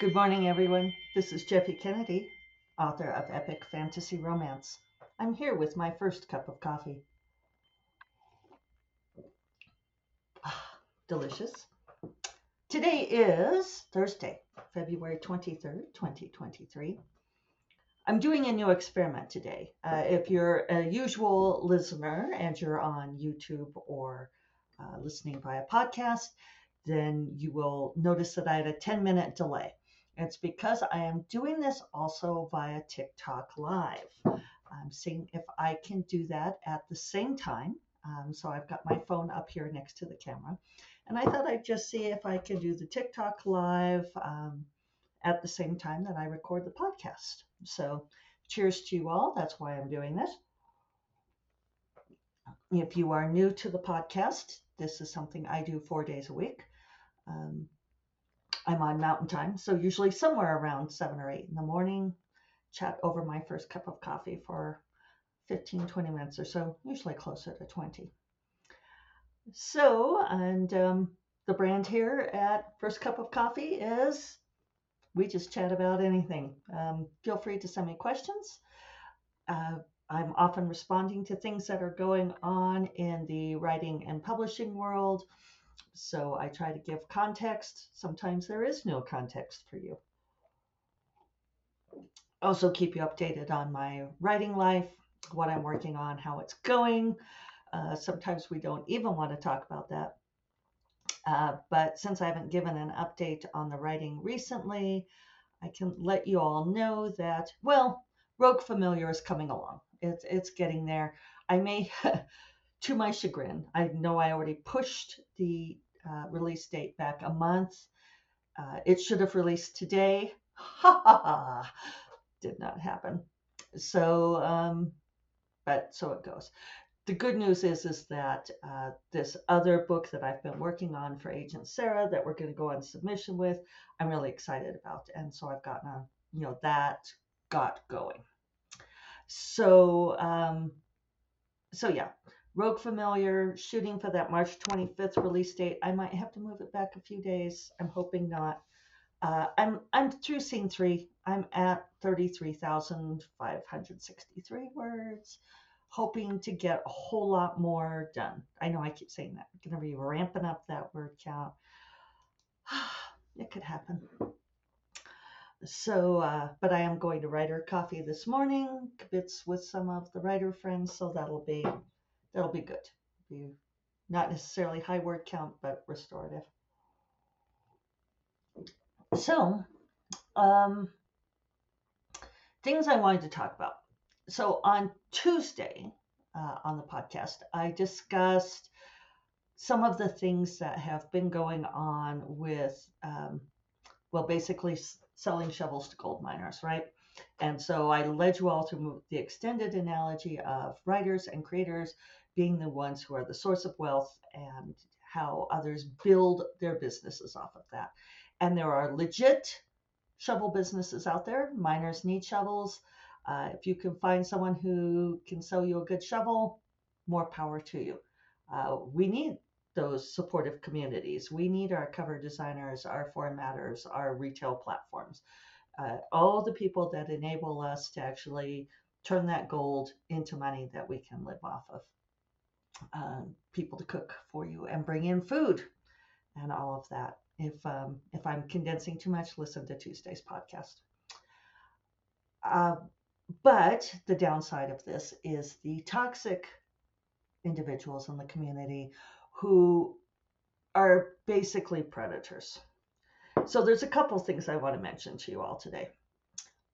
Good morning, everyone. This is Jeffe Kennedy, author of Epic Fantasy Romance. I'm here with my first cup of coffee. Ah, delicious. Today is Thursday, February 23rd, 2023. I'm doing a new experiment today. Uh, if you're a usual listener and you're on YouTube or uh, listening via podcast, then you will notice that I had a 10 minute delay. It's because I am doing this also via TikTok Live. I'm seeing if I can do that at the same time. Um, so I've got my phone up here next to the camera. And I thought I'd just see if I can do the TikTok Live um, at the same time that I record the podcast. So cheers to you all. That's why I'm doing this. If you are new to the podcast, this is something I do four days a week. Um, I'm on mountain time, so usually somewhere around seven or eight in the morning, chat over my first cup of coffee for 15, 20 minutes or so, usually closer to 20. So, and um, the brand here at First Cup of Coffee is we just chat about anything. Um, feel free to send me questions. Uh, I'm often responding to things that are going on in the writing and publishing world. So I try to give context. Sometimes there is no context for you. Also, keep you updated on my writing life, what I'm working on, how it's going. Uh, sometimes we don't even want to talk about that. Uh, but since I haven't given an update on the writing recently, I can let you all know that, well, Rogue Familiar is coming along. It's, it's getting there. I may, to my chagrin, I know I already pushed the uh, release date back a month. Uh, it should have released today. Ha ha ha! Did not happen. So, um, but so it goes. The good news is is that uh, this other book that I've been working on for Agent Sarah that we're going to go on submission with, I'm really excited about, and so I've gotten a, you know that got going. So, um, so yeah, Rogue Familiar, shooting for that March 25th release date. I might have to move it back a few days. I'm hoping not. Uh, I'm I'm through scene three. I'm at 33,563 words, hoping to get a whole lot more done. I know I keep saying that. I'm going to be ramping up that word count. it could happen. So, uh, but I am going to writer coffee this morning. It's with some of the writer friends, so that'll be that'll be good. Be not necessarily high word count, but restorative. So, um, things I wanted to talk about. So on Tuesday uh, on the podcast, I discussed some of the things that have been going on with, um, well, basically selling shovels to gold miners, right? And so I led you all through the extended analogy of writers and creators being the ones who are the source of wealth and how others build their businesses off of that. And there are legit shovel businesses out there. Miners need shovels. Uh, if you can find someone who can sell you a good shovel, more power to you. Uh, we need those supportive communities. We need our cover designers, our formatters, our retail platforms, uh, all the people that enable us to actually turn that gold into money that we can live off of um, people to cook for you and bring in food and all of that. If um, if I'm condensing too much, listen to Tuesday's podcast. Uh, but the downside of this is the toxic individuals in the community who are basically predators. So there's a couple things I want to mention to you all today.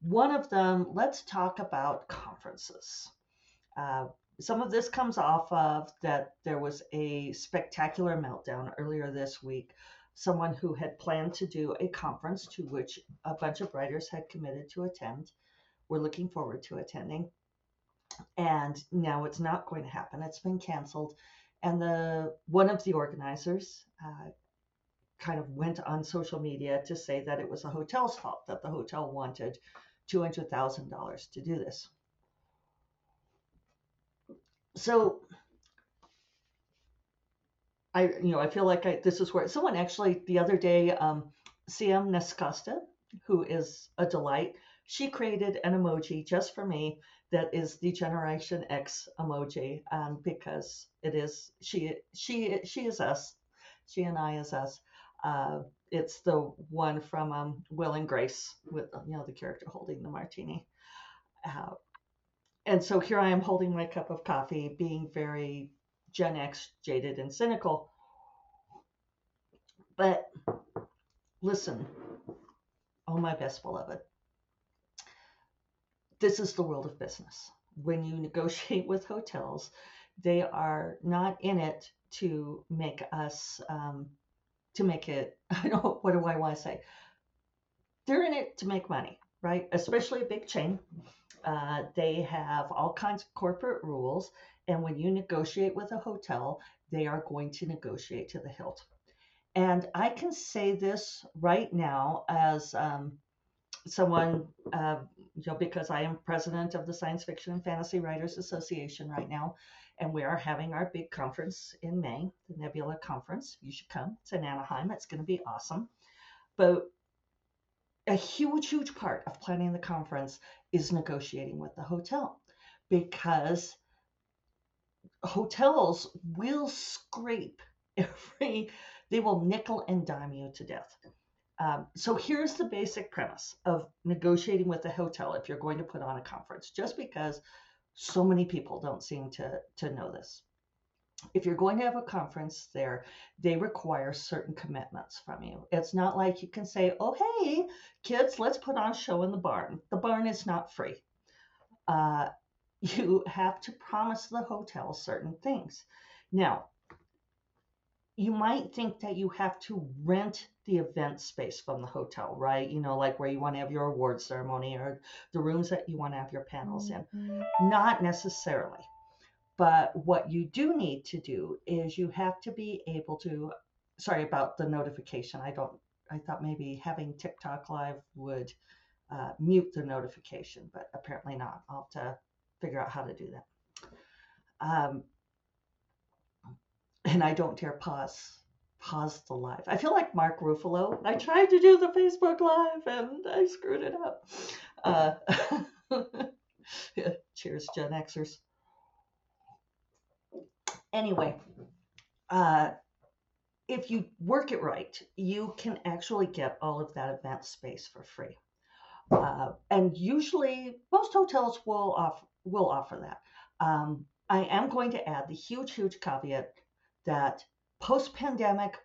One of them, let's talk about conferences. Uh, some of this comes off of that there was a spectacular meltdown earlier this week. Someone who had planned to do a conference to which a bunch of writers had committed to attend. We're looking forward to attending. And now it's not going to happen. It's been canceled. And the one of the organizers uh, kind of went on social media to say that it was the hotel's fault, that the hotel wanted $200,000 to do this so I, you know, I feel like I, this is where someone actually the other day, um, CM Nascosta, who is a delight, she created an emoji just for me that is the Generation X emoji, um, because it is she she she is us, she and I is us. Uh, it's the one from um, Will and Grace with you know the character holding the martini. Uh, and so here I am holding my cup of coffee, being very Gen X, jaded, and cynical. But listen, oh my best beloved, this is the world of business. When you negotiate with hotels, they are not in it to make us um, to make it. I don't. What do I want to say? They're in it to make money, right? Especially a big chain. Uh, they have all kinds of corporate rules, and when you negotiate with a hotel, they are going to negotiate to the hilt. And I can say this right now as um, someone, uh, you know, because I am president of the Science Fiction and Fantasy Writers Association right now, and we are having our big conference in May, the Nebula Conference. You should come. It's in Anaheim. It's going to be awesome. But a huge, huge part of planning the conference is negotiating with the hotel because hotels will scrape every, they will nickel and dime you to death. Um, so here's the basic premise of negotiating with the hotel if you're going to put on a conference, just because so many people don't seem to, to know this. If you're going to have a conference there, they require certain commitments from you. It's not like you can say, oh, hey, kids, let's put on a show in the barn. The barn is not free. Uh, you have to promise the hotel certain things. Now, you might think that you have to rent the event space from the hotel, right? You know, like where you want to have your award ceremony or the rooms that you want to have your panels in. Mm-hmm. Not necessarily. But what you do need to do is you have to be able to, sorry about the notification. I don't, I thought maybe having TikTok live would uh, mute the notification, but apparently not. I'll have to figure out how to do that. Um, and I don't dare pause pause the live. I feel like Mark Ruffalo. I tried to do the Facebook live and I screwed it up. Uh, yeah, cheers, Gen Xers. Anyway, uh, if you work it right, you can actually get all of that event space for free. Uh, and usually, most hotels will offer will offer that. Um, I am going to add the huge, huge caveat that post pandemic,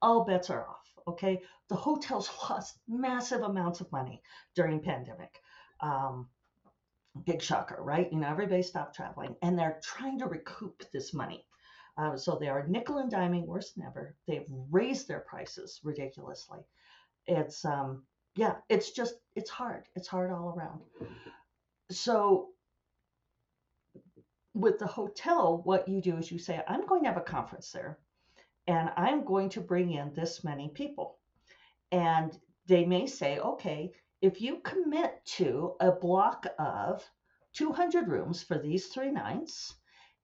all bets are off. Okay. The hotels lost massive amounts of money during pandemic. Um, big shocker, right? You know, everybody stopped traveling and they're trying to recoup this money. Uh, so they are nickel and diming worse than ever. They've raised their prices ridiculously. It's, um, yeah, it's just, it's hard. It's hard all around. So with the hotel, what you do is you say, I'm going to have a conference there and I'm going to bring in this many people. And they may say, okay, if you commit to a block of 200 rooms for these three nights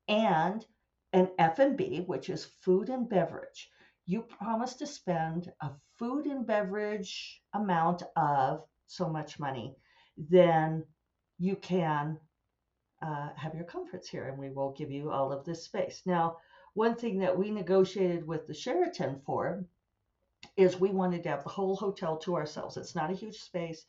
and an F&B, which is food and beverage, you promise to spend a food and beverage amount of so much money, then you can uh, have your conference here and we will give you all of this space. Now, one thing that we negotiated with the Sheraton for is we wanted to have the whole hotel to ourselves. It's not a huge space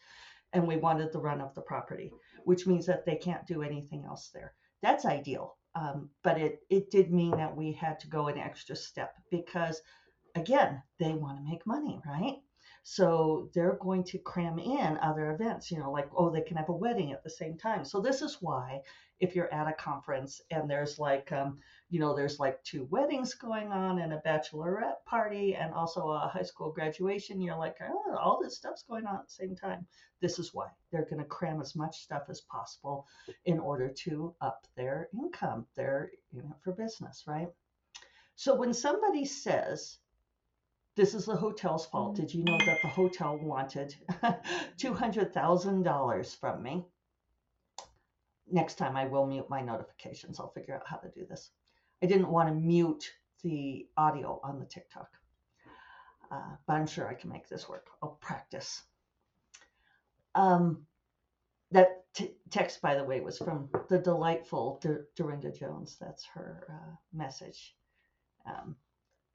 and we wanted the run of the property, which means that they can't do anything else there. That's ideal. Um, but it, it did mean that we had to go an extra step because, again, they want to make money, right? So they're going to cram in other events, you know, like, oh, they can have a wedding at the same time. So this is why if you're at a conference and there's like, um, you know, there's like two weddings going on and a bachelorette party and also a high school graduation, you're like, oh, all this stuff's going on at the same time. This is why they're going to cram as much stuff as possible in order to up their income. They're in it for business, right? So when somebody says, this is the hotel's fault. Did you know that the hotel wanted $200,000 from me? Next time I will mute my notifications. I'll figure out how to do this. I didn't want to mute the audio on the TikTok, uh, but I'm sure I can make this work. I'll practice. Um, that t- text, by the way, was from the delightful Darynda Jones. That's her uh, message. Um,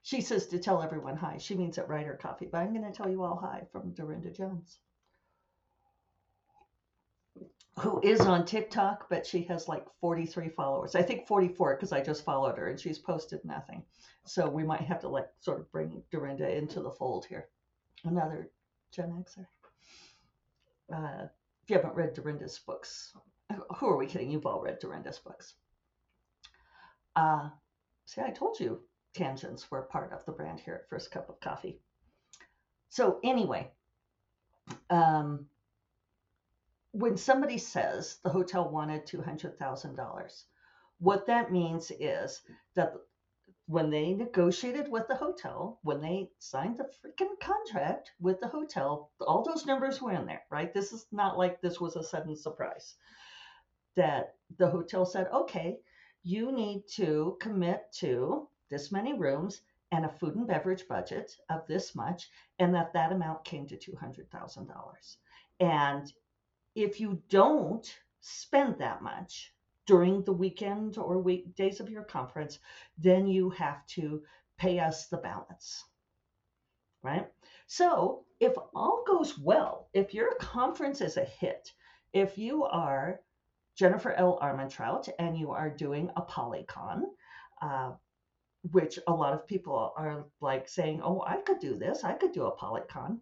she says to tell everyone hi. She means at Writer Coffee, but I'm going to tell you all hi from Darynda Jones, who is on TikTok, but she has like 43 followers. I think 44 because I just followed her and she's posted nothing. So we might have to like sort of bring Darynda into the fold here. Another Gen Xer. Uh, if you haven't read Darynda's books, who are we kidding? You've all read Darynda's books. Uh, see, I told you tangents were part of the brand here at First Cup of Coffee. So, anyway, um, when somebody says the hotel wanted $200,000, what that means is that when they negotiated with the hotel, when they signed the freaking contract with the hotel, all those numbers were in there, right? This is not like this was a sudden surprise. That the hotel said, okay, you need to commit to this many rooms and a food and beverage budget of this much, and that that amount came to $200,000. And if you don't spend that much, during the weekend or weekdays of your conference, then you have to pay us the balance. Right? So, if all goes well, if your conference is a hit, if you are Jennifer L. Armentrout and you are doing a ApollyCon, uh, which a lot of people are like saying, oh, I could do this, I could do a ApollyCon.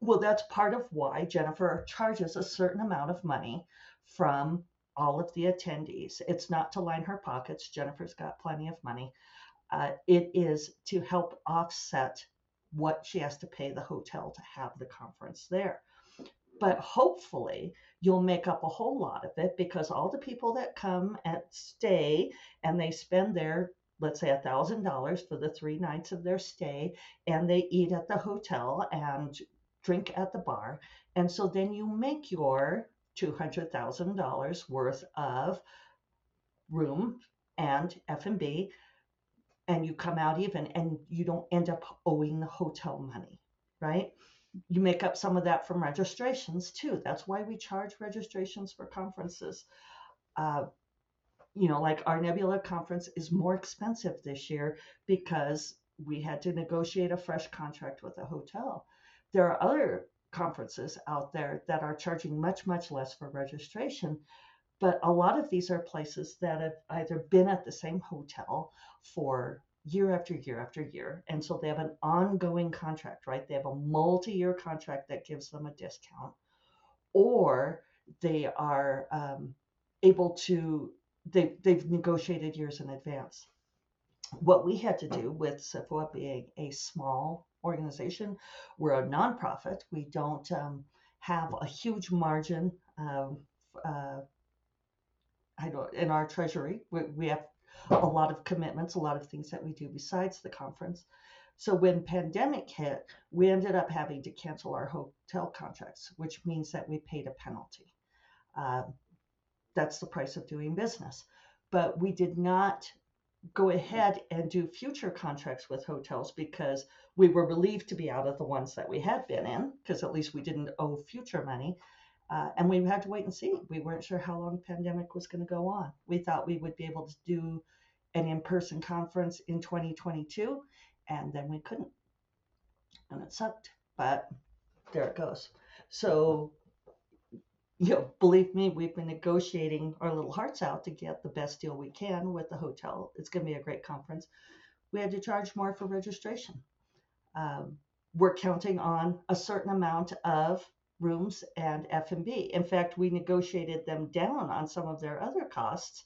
Well, that's part of why Jennifer charges a certain amount of money from all of the attendees. It's not to line her pockets. Jennifer's got plenty of money. Uh, it is to help offset what she has to pay the hotel to have the conference there. But hopefully, you'll make up a whole lot of it because all the people that come and stay and they spend their let's say a thousand dollars for the three nights of their stay and they eat at the hotel and drink at the bar and so then you make your $200,000 worth of room and F&B and you come out even and you don't end up owing the hotel money, right? You make up some of that from registrations too. That's why we charge registrations for conferences. Uh, you know, like our Nebula conference is more expensive this year because we had to negotiate a fresh contract with a hotel. There are other conferences out there that are charging much, much less for registration. But a lot of these are places that have either been at the same hotel for year after year after year. And so they have an ongoing contract, right? They have a multi year contract that gives them a discount, or they are um, able to, they, they've negotiated years in advance. What we had to do with SFWA being a small organization. We're a nonprofit. We don't um, have a huge margin uh, I don't, in our treasury. We, we have a lot of commitments, a lot of things that we do besides the conference. So when pandemic hit, we ended up having to cancel our hotel contracts, which means that we paid a penalty. Uh, that's the price of doing business. But we did not go ahead and do future contracts with hotels because we were relieved to be out of the ones that we had been in because at least we didn't owe future money. Uh, and we had to wait and see. We weren't sure how long the pandemic was going to go on. We thought we would be able to do an in-person conference in 2022 and then we couldn't. And it sucked but there it goes. So you know, believe me, we've been negotiating our little hearts out to get the best deal we can with the hotel. It's going to be a great conference. We had to charge more for registration. Um, we're counting on a certain amount of rooms and F&B. In fact, we negotiated them down on some of their other costs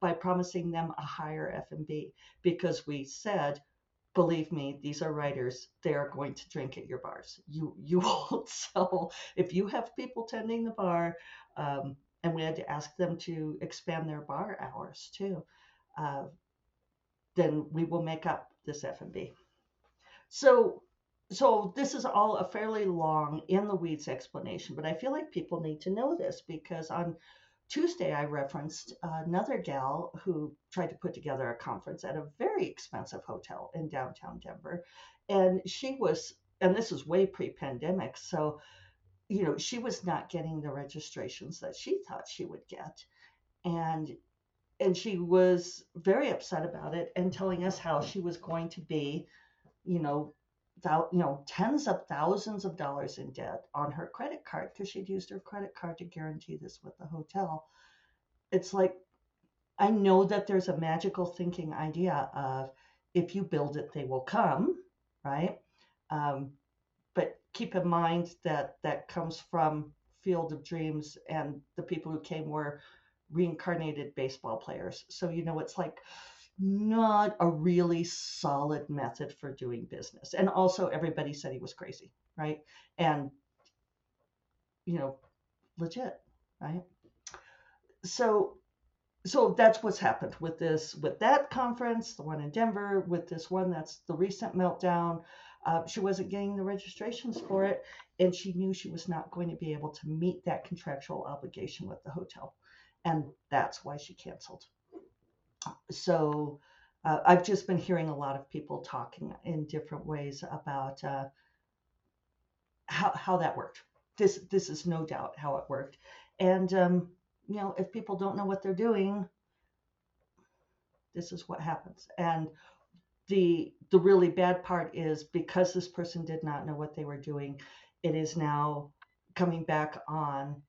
by promising them a higher F&B because we said believe me, these are writers. They are going to drink at your bars. You you won't. So if you have people tending the bar, um, and we had to ask them to expand their bar hours too, uh, then we will make up this F&B. So so this is all a fairly long in the weeds explanation, but I feel like people need to know this because on Tuesday, I referenced another gal who tried to put together a conference at a very expensive hotel in downtown Denver. And she was, and this is way pre pandemic. So you know, she was not getting the registrations that she thought she would get. And and she was very upset about it and telling us how she was going to be, you know, you know, tens of thousands of dollars in debt on her credit card because she'd used her credit card to guarantee this with the hotel. It's like I know that there's a magical thinking idea of if you build it, they will come, right? Um, but keep in mind that that comes from Field of Dreams, and the people who came were reincarnated baseball players. So, you know, it's like not a really solid method for doing business. And also, everybody said he was crazy, right? And, you know, legit, right? So, so that's what's happened with this, with that conference, the one in Denver, with this one that's the recent meltdown. Uh, she wasn't getting the registrations for it, and she knew she was not going to be able to meet that contractual obligation with the hotel and that's why she canceled. So uh, I've just been hearing a lot of people talking in different ways about uh, how how that worked. This this is no doubt how it worked, and um, you know if people don't know what they're doing, this is what happens. And the the really bad part is because this person did not know what they were doing, it is now coming back on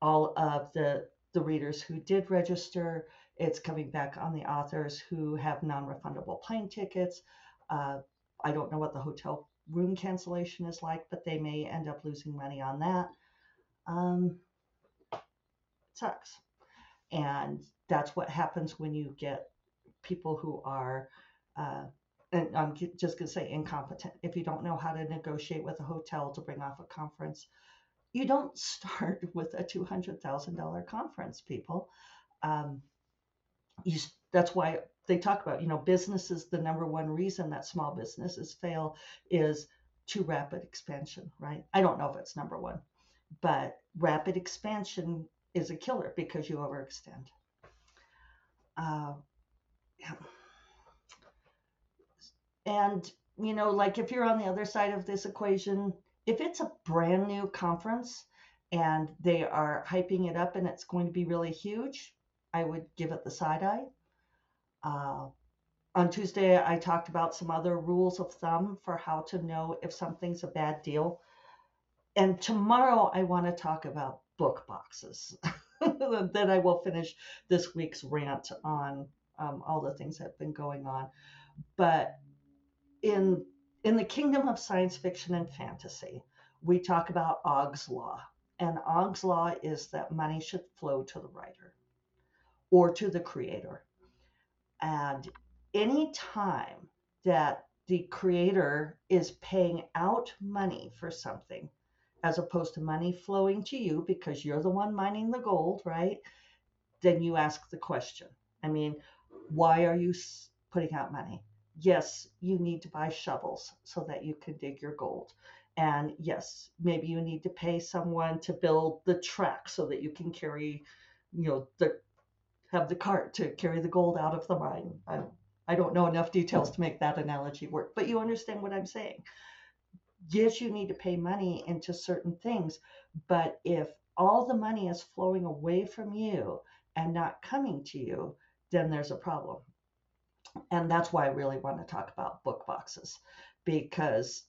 all of the the readers who did register. It's coming back on the authors who have non refundable plane tickets. Uh, I don't know what the hotel room cancellation is like, but they may end up losing money on that. Um, it sucks. And that's what happens when you get people who are, uh, and I'm just going to say incompetent. If you don't know how to negotiate with a hotel to bring off a conference, you don't start with a $200,000 conference, people. Um, you, that's why they talk about, you know, business is the number one reason that small businesses fail is too rapid expansion, right? I don't know if it's number one, but rapid expansion is a killer because you overextend. Uh, yeah. And, you know, like if you're on the other side of this equation, if it's a brand new conference and they are hyping it up and it's going to be really huge, I would give it the side eye. Uh, on Tuesday, I talked about some other rules of thumb for how to know if something's a bad deal. And tomorrow, I want to talk about book boxes. then I will finish this week's rant on um, all the things that have been going on. But in in the kingdom of science fiction and fantasy, we talk about Yog's Law. And Yog's Law is that money should flow to the writer or to the creator. And any time that the creator is paying out money for something, as opposed to money flowing to you because you're the one mining the gold, right? Then you ask the question. I mean, why are you putting out money? yes, you need to buy shovels so that you can dig your gold. And yes, maybe you need to pay someone to build the track so that you can carry, you know, the have the cart to carry the gold out of the mine. I, I don't know enough details to make that analogy work, but you understand what I'm saying. Yes, you need to pay money into certain things, but if all the money is flowing away from you and not coming to you, then there's a problem and that's why I really want to talk about book boxes because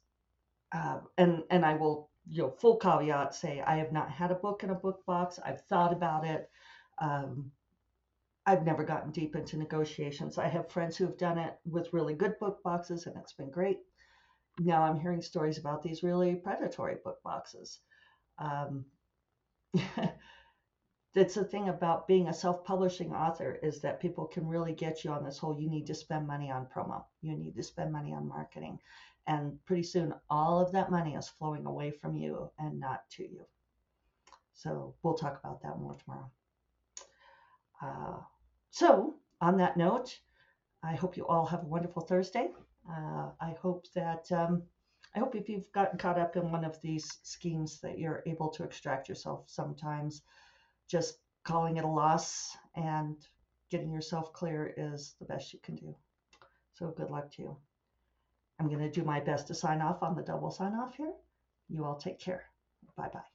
uh, and and I will you know full caveat say I have not had a book in a book box. I've thought about it. Um, I've never gotten deep into negotiations. I have friends who have done it with really good book boxes, and it's been great. Now I'm hearing stories about these really predatory book boxes. Um, that's the thing about being a self-publishing author is that people can really get you on this whole you need to spend money on promo you need to spend money on marketing and pretty soon all of that money is flowing away from you and not to you so we'll talk about that more tomorrow uh, so on that note i hope you all have a wonderful thursday uh, i hope that um, I hope if you've gotten caught up in one of these schemes that you're able to extract yourself sometimes just calling it a loss and getting yourself clear is the best you can do. So good luck to you. I'm going to do my best to sign off on the double sign off here. You all take care. Bye bye.